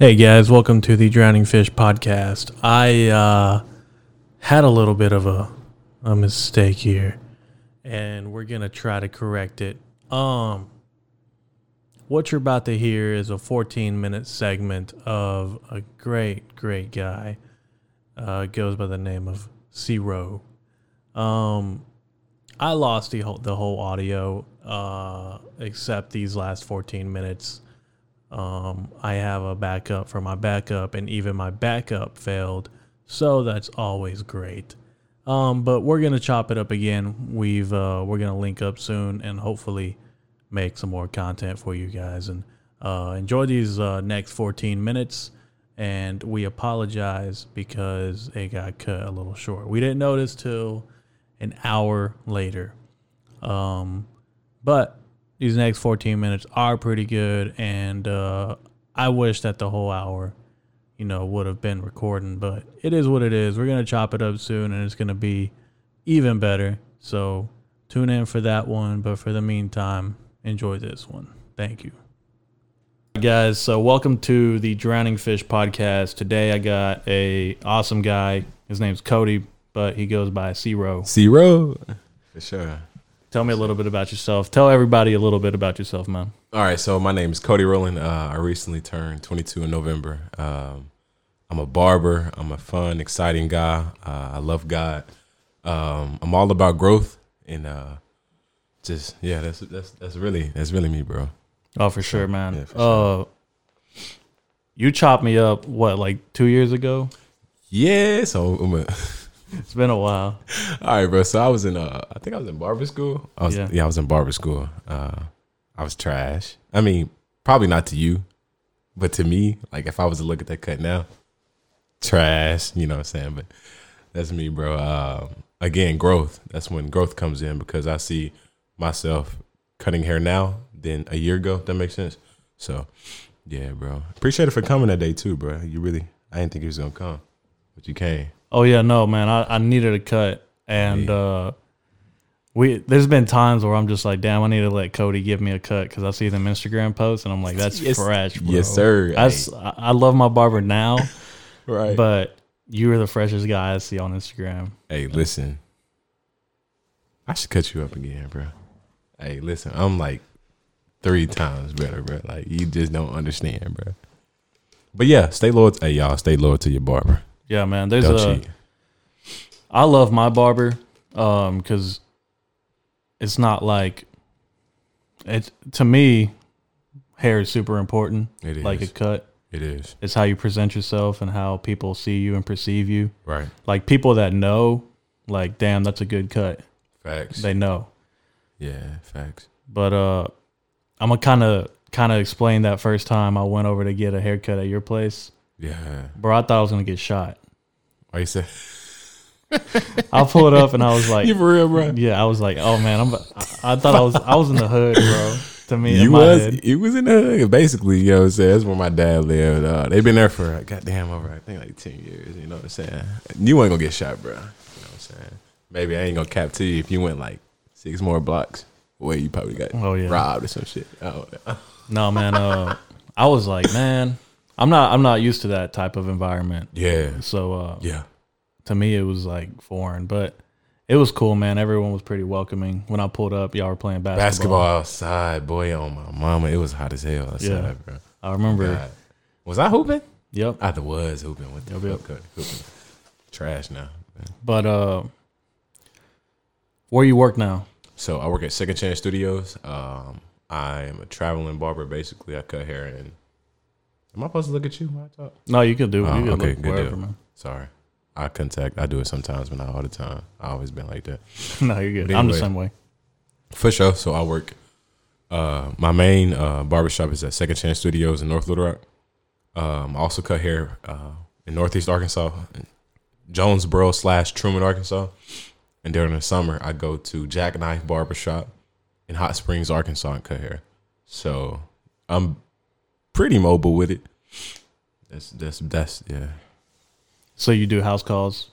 Hey guys, welcome to the Drowning Fish podcast. I uh, had a little bit of a, a mistake here, and we're gonna try to correct it. Um, what you're about to hear is a 14 minute segment of a great, great guy. Uh, goes by the name of C'Ro. Um, I lost the whole the whole audio, uh, except these last 14 minutes. Um, I have a backup for my backup, and even my backup failed. So that's always great. Um, but we're gonna chop it up again. We've uh, we're gonna link up soon, and hopefully make some more content for you guys. And uh, enjoy these uh, next 14 minutes. And we apologize because it got cut a little short. We didn't notice till an hour later. Um, but these next 14 minutes are pretty good and uh, i wish that the whole hour you know would have been recording but it is what it is. We're going to chop it up soon and it's going to be even better. So tune in for that one but for the meantime enjoy this one. Thank you. Guys so welcome to the drowning fish podcast. Today i got a awesome guy. His name's cody but he goes by C'Ro C'Ro. For sure. Tell me a little bit about yourself tell everybody a little bit about yourself man All right, so my name is Cody Roland. Uh, I recently turned 22 in November. Um, I'm a barber. I'm a fun, exciting guy. Uh, I love God. Um, I'm all about growth and uh, just yeah, that's that's that's really that's really me, bro. Oh, for sure, man. Yeah, for uh, you chopped me up what, like two years ago? Yeah, so I'm a, It's been a while. all right, bro. So I was in uh, I think I was in barber school. I was Yeah. yeah, I was in barber school. Uh, I was trash. I mean, probably not to you, but to me, like if I was to look at that cut now, trash. You know what I'm saying? But that's me, bro. Um, again, growth. That's when growth comes in because I see myself cutting hair now than a year ago. That makes sense. So, yeah, bro. Appreciate it for coming that day too, bro. You really, I didn't think you was gonna come, but you came. Oh yeah, no, man. I, I needed a cut, and uh, we there's been times where I'm just like, damn, I need to let Cody give me a cut because I see them Instagram posts, and I'm like, that's Yes- fresh, bro. yes, sir. That's I, I love my barber now, Right. but you are the freshest guy I see on Instagram. Hey, listen. I should cut you up again, bro. Hey, listen, I'm like three times better, bro. Like you just don't understand, bro. But yeah, stay loyal. hey, y'all, stay loyal to your barber. Yeah, man. There's Don't a cheat. I love my barber um cuz it's not like it to me hair is super important It is. like a cut it is. it's how you present yourself and how people see you and perceive you Right. like people that know like damn that's a good cut Facts. they know yeah, facts. but uh I'm gonna kind of kind of explain that first time I went over to get a haircut at your place Yeah. bro I thought I was gonna get shot Why you say I pulled up and I was like you for real, bro? Yeah, I was like, oh man, I'm. I, I thought I was. I was in the hood, bro. To me, in You my was head. you was in the hood. Basically, you know what I'm saying? That's where my dad lived. Uh, they've been there for goddamn over I think like ten years, you know what I'm saying? You ain't gonna get shot, bro. You know what I'm saying? Maybe I ain't gonna cap to you if you went like six more blocks away, you probably got Oh yeah. robbed or some shit. I don't know. No man. Uh, I was like, man, I'm not. I'm not used to that type of environment. Yeah. So uh, Yeah. to me, it was like foreign, but it was cool, man. Everyone was pretty welcoming. When I pulled up, y'all were playing basketball. Basketball outside, boy, on my mama. It was hot as hell outside, Yeah. bro. I remember. God. Was I hooping? Yep. I was hooping with the Yep, yep. hooping. Trash now. But uh, where you work now? So I work at Second Chance Studios. Um, I am a traveling barber. Basically, I cut hair and. Am I supposed to look at you when I talk? No, you can do. Oh, you could okay, look good wherever, deal. man. Sorry, I contact. I do it sometimes, but not all the time. I always been like that. no, you're good. But I'm the same way. For sure. So I work. Uh, my main uh, barbershop is at Second Chance Studios in North Little Rock. Um, I also cut hair uh, in Northeast Arkansas, Jonesboro slash Trumann, Arkansas. And during the summer, I go to Jackknife Barbershop in Hot Springs, Arkansas, and cut hair. So I'm pretty mobile with it. That's that's that's yeah. So you do house calls.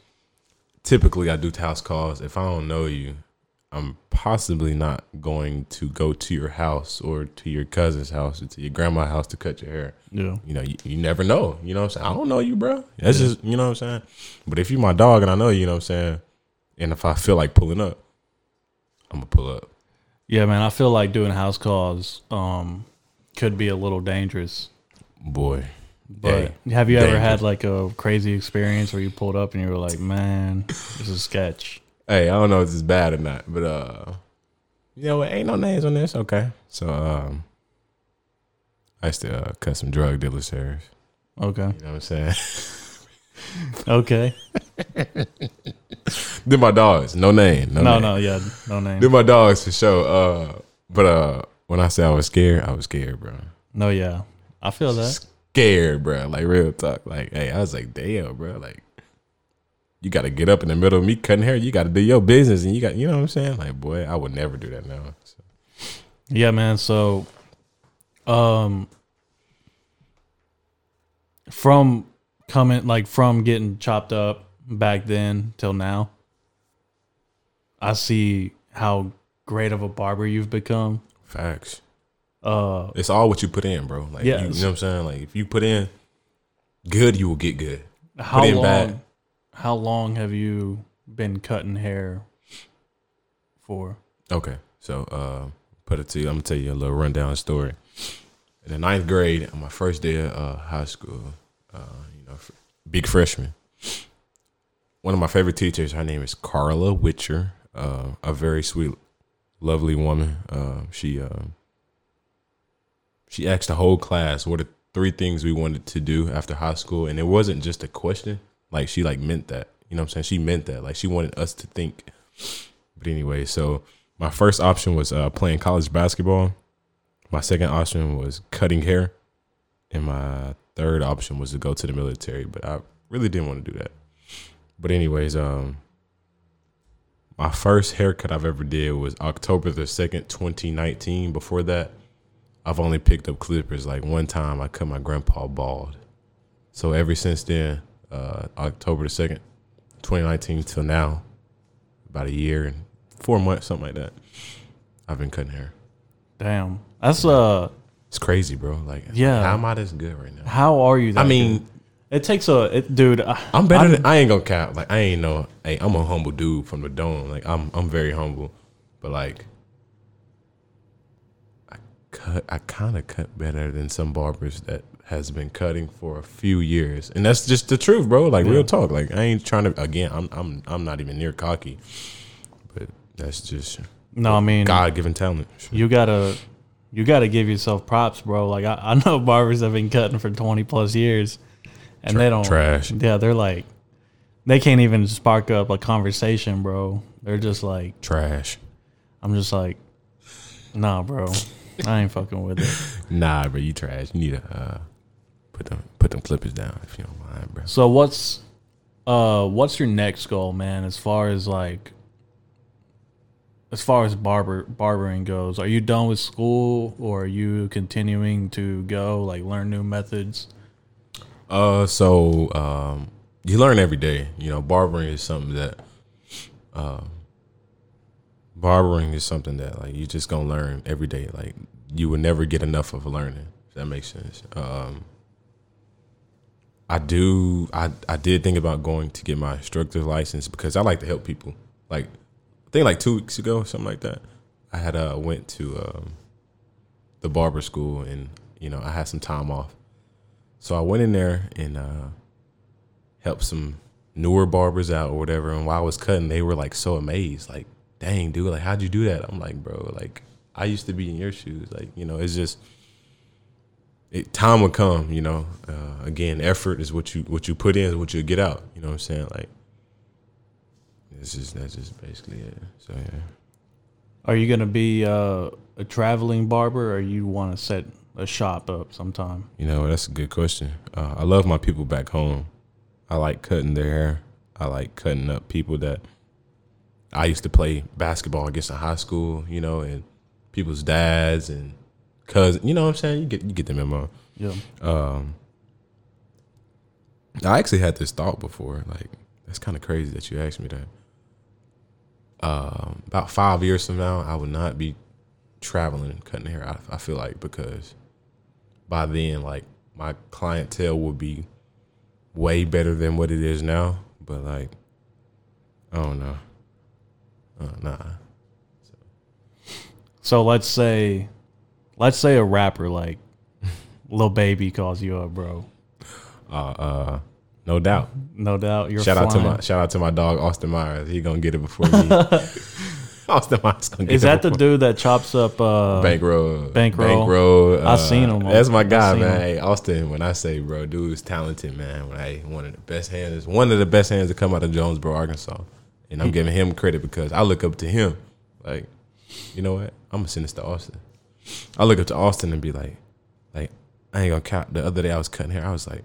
Typically, I do house calls. If I don't know you, I'm possibly not going to go to your house or to your cousin's house or to your grandma's house to cut your hair. Yeah. You know, you, you never know. You know what I'm saying? I don't know you, bro. That's just you know what I'm saying. But if you my dog and I know you, you know what I'm saying, and if I feel like pulling up, I'm gonna pull up. Yeah, man. I feel like doing house calls um could be a little dangerous. Boy, But Hey, have you ever had like a crazy experience where you pulled up and you were like, "Man, this is sketch." hey, I don't know if this is bad or not, but uh, you know what? Ain't no names on this. Okay, so um, I used to uh, cut some drug dealers' hairs. Okay. You know what I'm saying? Okay. They're my dogs. No name. No, No, name. no, yeah, no name. They're my dogs for sure. Uh, but uh, when I say I was scared, I was scared, bro. No, yeah. I feel that. Scared, bro. Like real talk. Like, hey, I was like, damn, bro. Like, you got to get up in the middle of me cutting hair. You got to do your business, and you got, you know what I'm saying? Like, boy, I would never do that now. So, Yeah, man. So, um, from coming like from getting chopped up back then till now, I see how great of a barber you've become. Facts. Uh, It's all what you put in, bro. Like, Yeah. you, you know what I'm saying? Like, if you put in good, you will get good. how in long? bad. How long have you been cutting hair for? Okay, so uh, put it to you. I'm gonna tell you a little rundown story. In the ninth grade, on my first day of uh, high school, uh, you know, big freshman. One of my favorite teachers, her name is Carla Witcher, uh, a very sweet, lovely woman. Uh, she uh, she asked the whole class what are three things we wanted to do after high school, and it wasn't just a question. Like she like meant that. You know what I'm saying? She meant that. Like she wanted us to think. But anyway, so my first option was uh, playing college basketball. My second option was cutting hair, and my third option was to go to the military. But I really didn't want to do that. But anyways, um, my first haircut I've ever did was October the second, twenty nineteen. Before that, I've only picked up clippers. Like one time, I cut my grandpa bald. So ever since then, uh, October the second, twenty nineteen till now, about a year and four months, something like that. I've been cutting hair. Damn, that's uh, It's crazy, bro. Like, Yeah. how am I this good right now? how are you? That I mean? It takes a it, dude. I, I'm better I- than I ain't gonna cap. Like, I ain't no. Hey, I'm a humble dude from the dome. Like, I'm I'm very humble, but like, I cut. I kind of cut better than some barbers that has been cutting for a few years, and that's just the truth, bro. Like, Yeah. real talk. Like, I ain't trying to. Again, I'm I'm I'm not even near cocky, but that's just no, I mean, God given talent. you gotta you gotta give yourself props, bro. Like I, I know barbers have been cutting for twenty plus years, and they don't trash. Yeah, they're like they can't even spark up a conversation, bro. They're just like Trash. I'm just like, nah, bro. I ain't fucking with it. Nah, bro, you trash. You need to uh, put them put them clippers down if you don't mind, bro. So what's uh what's your next goal, man? As far as like as far as barber barbering goes, are you done with school or are you continuing to go like learn new methods? Uh, so um, you learn every day. You know, barbering is something that, um, barbering is something that like you just gonna learn every day. Like you will never get enough of learning. If that makes sense. Um, I do. I I did think about going to get my instructor license because I like to help people. Like I think like two weeks ago, something like that. I had uh went to um, the barber school and you know I had some time off. So I went in there and uh, helped some newer barbers out or whatever. And while I was cutting, they were like so amazed, like, "Dang, dude, like, how'd you do that?" I'm like, "Bro, like, I used to be in your shoes. Like, you know, it's just it, time will come. You know, uh, again, effort is what you what you put in is what you get out. You know what I'm saying? Like, it's just that's just basically it. So yeah. Are you gonna be uh, a traveling barber or you wanna set a shop up sometime? You know, that's a good question. Uh, I love my people back home. I like cutting their hair. I like cutting up people that I used to play basketball against in high school, you know, and people's dads and cousins. You know what I'm saying? You get you get the memo. Yeah. Um, I actually had this thought before. Like, that's kind of crazy that you asked me that. um, about five years from now, I would not be traveling and cutting hair. I, I feel like because by then, like my clientele will be way better than what it is now. But like, I don't know. Uh, nah. So let's say, let's say a rapper like Lil Baby calls you up, bro. Uh, uh, no doubt. No doubt. You're shout out to my shout out to my dog Austin Myers. He gonna get it before me. Austin Myers gonna get Is that the dude that chops up? Uh, Bankroll? Bankroll. Bankroll. I seen him. That's my guy, man. Hey, Austin. When I say bro, dude's talented, man. When I one of the best hands, one of the best hands to come out of Jonesboro, Arkansas, and I'm giving him credit because I look up to him. Like, you know what? I'm gonna send this to Austin. I look up to Austin and be like, like I ain't gonna count. The other day I was cutting hair. I was like,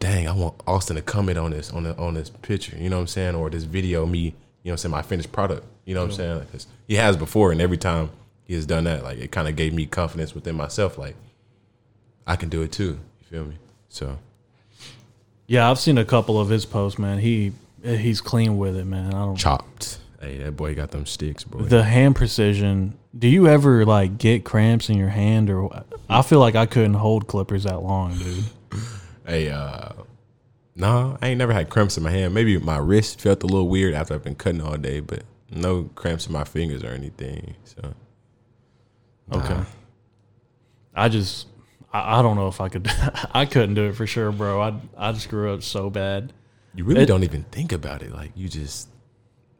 dang, I want Austin to comment on this on the, on this picture. You know what I'm saying? Or this video, me. You know what I'm saying? My finished product. You know what I'm saying? Like, 'cause he has before, and every time he has done that, like it kind of gave me confidence within myself. Like I can do it too. You feel me? So Yeah, I've seen a couple of his posts, man. He he's clean with it, man. I don't. chopped. Hey, that boy got them sticks, boy. The hand precision. Do you ever like get cramps in your hand, or I feel like I couldn't hold clippers that long, dude. Hey, uh, nah, I ain't never had cramps in my hand. Maybe my wrist felt a little weird after I've been cutting all day, but no cramps in my fingers or anything. So Okay. Nah. I just, I, I don't know if I could. I couldn't do it for sure, bro. I I screw up so bad. you really It- don't even think about it. Like you just,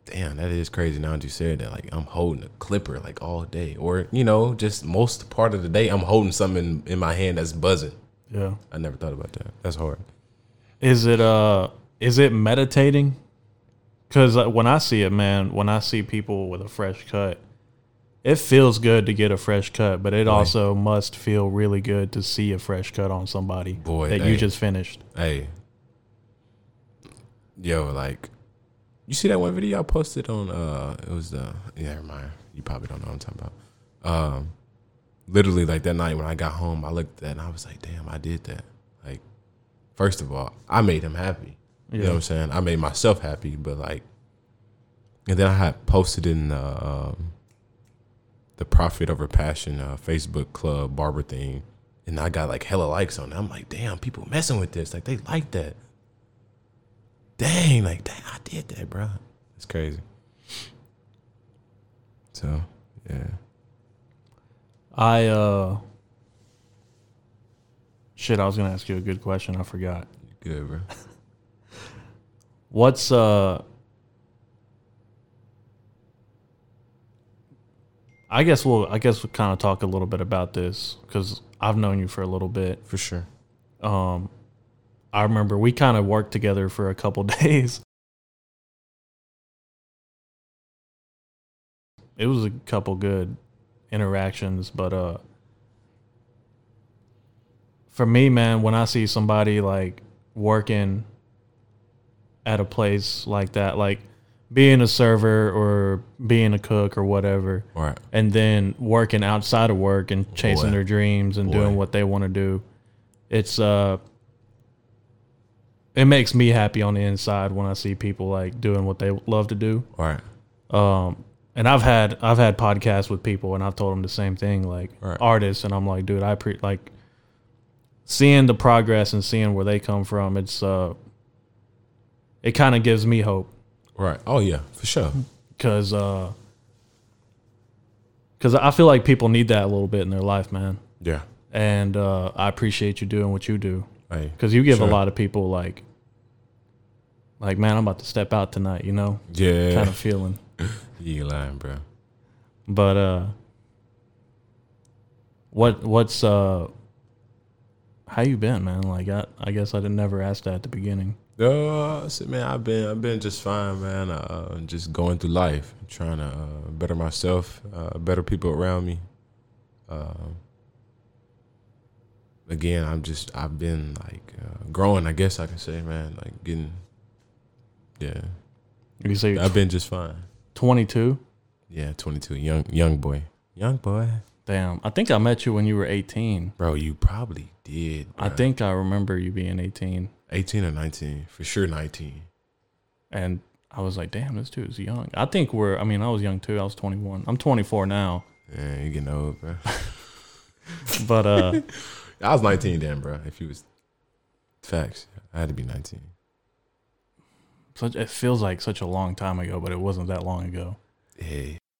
damn, that is crazy. Now that you said that, like I'm holding a clipper like all day, or you know, just most part of the day, I'm holding something in, in my hand that's buzzing. Yeah. I never thought about that. That's hard. Is it uh? Is it meditating? Because when I see it, man, when I see people with a fresh cut, it feels good to get a fresh cut, but it Boy. also must feel really good to see a fresh cut on somebody Boy, that hey. you just finished. Hey, yo, like, you see that one video I posted on? Uh, it was the yeah, never mind. You probably don't know what I'm talking about. Um, literally like that night when I got home, I looked at that and I was like, damn, I did that. First of all, I made him happy. You know what I'm saying? I made myself happy, but like, and then I had posted in the um, the Profit Over Passion uh, Facebook Club barber thing, and I got like hella likes on it. I'm like, damn, people messing with this. Like they like that. Dang, like dang, I did that, bro. It's crazy. So yeah, I uh, shit. I was gonna ask you a good question. I forgot. good, bro. What's uh I guess we'll I guess we'll kind of talk a little bit about this cuz I've known you for a little bit. For sure. Um I remember we kind of worked together for a couple days. It was a couple good interactions, but uh for me, man, when I see somebody like working at a place like that, like being a server or being a cook or whatever, right. and then working outside of work and chasing Boy. their dreams and Boy. doing what they want to do, it's uh, it makes me happy on the inside when I see people like doing what they love to do. All right. Um, and I've had I've had podcasts with people, and I've told them the same thing, like Right. artists, and I'm like, dude, I pre like seeing the progress and seeing where they come from. It's uh, it kind of gives me hope Right. Oh yeah, for sure. because uh, because I feel like people need that a little bit in their life, man. Yeah. And uh, I appreciate you doing what you do Hey. because you give Sure. a lot of people like, like, man, I'm about to step out tonight, you know, Yeah. kind of feeling. You lying, bro. But uh what what's uh how you been, man? Like I I guess I didn't never ask that at the beginning. Uh, so, man, I've been I've been just fine, man. Uh, just going through life, trying to uh, better myself, uh, better people around me. Um, again, I'm just I've been like uh, growing. I guess I can say, man, like getting. Yeah, You say I've been just fine. 22? Yeah, 22, young young boy, young boy, Damn. I think I met you when you were 18. bro. You probably did. I think I remember you being 18 18 or 19, for sure 19. and I was like, damn, this dude's young. I think we're. I mean, I was young too. I was 21. I'm 24 now. Yeah, you're getting old, bro. But uh, I was 19 then, bro. If you was facts, I had to be 19. such it feels like such a long time ago, but it wasn't that long ago. Hey,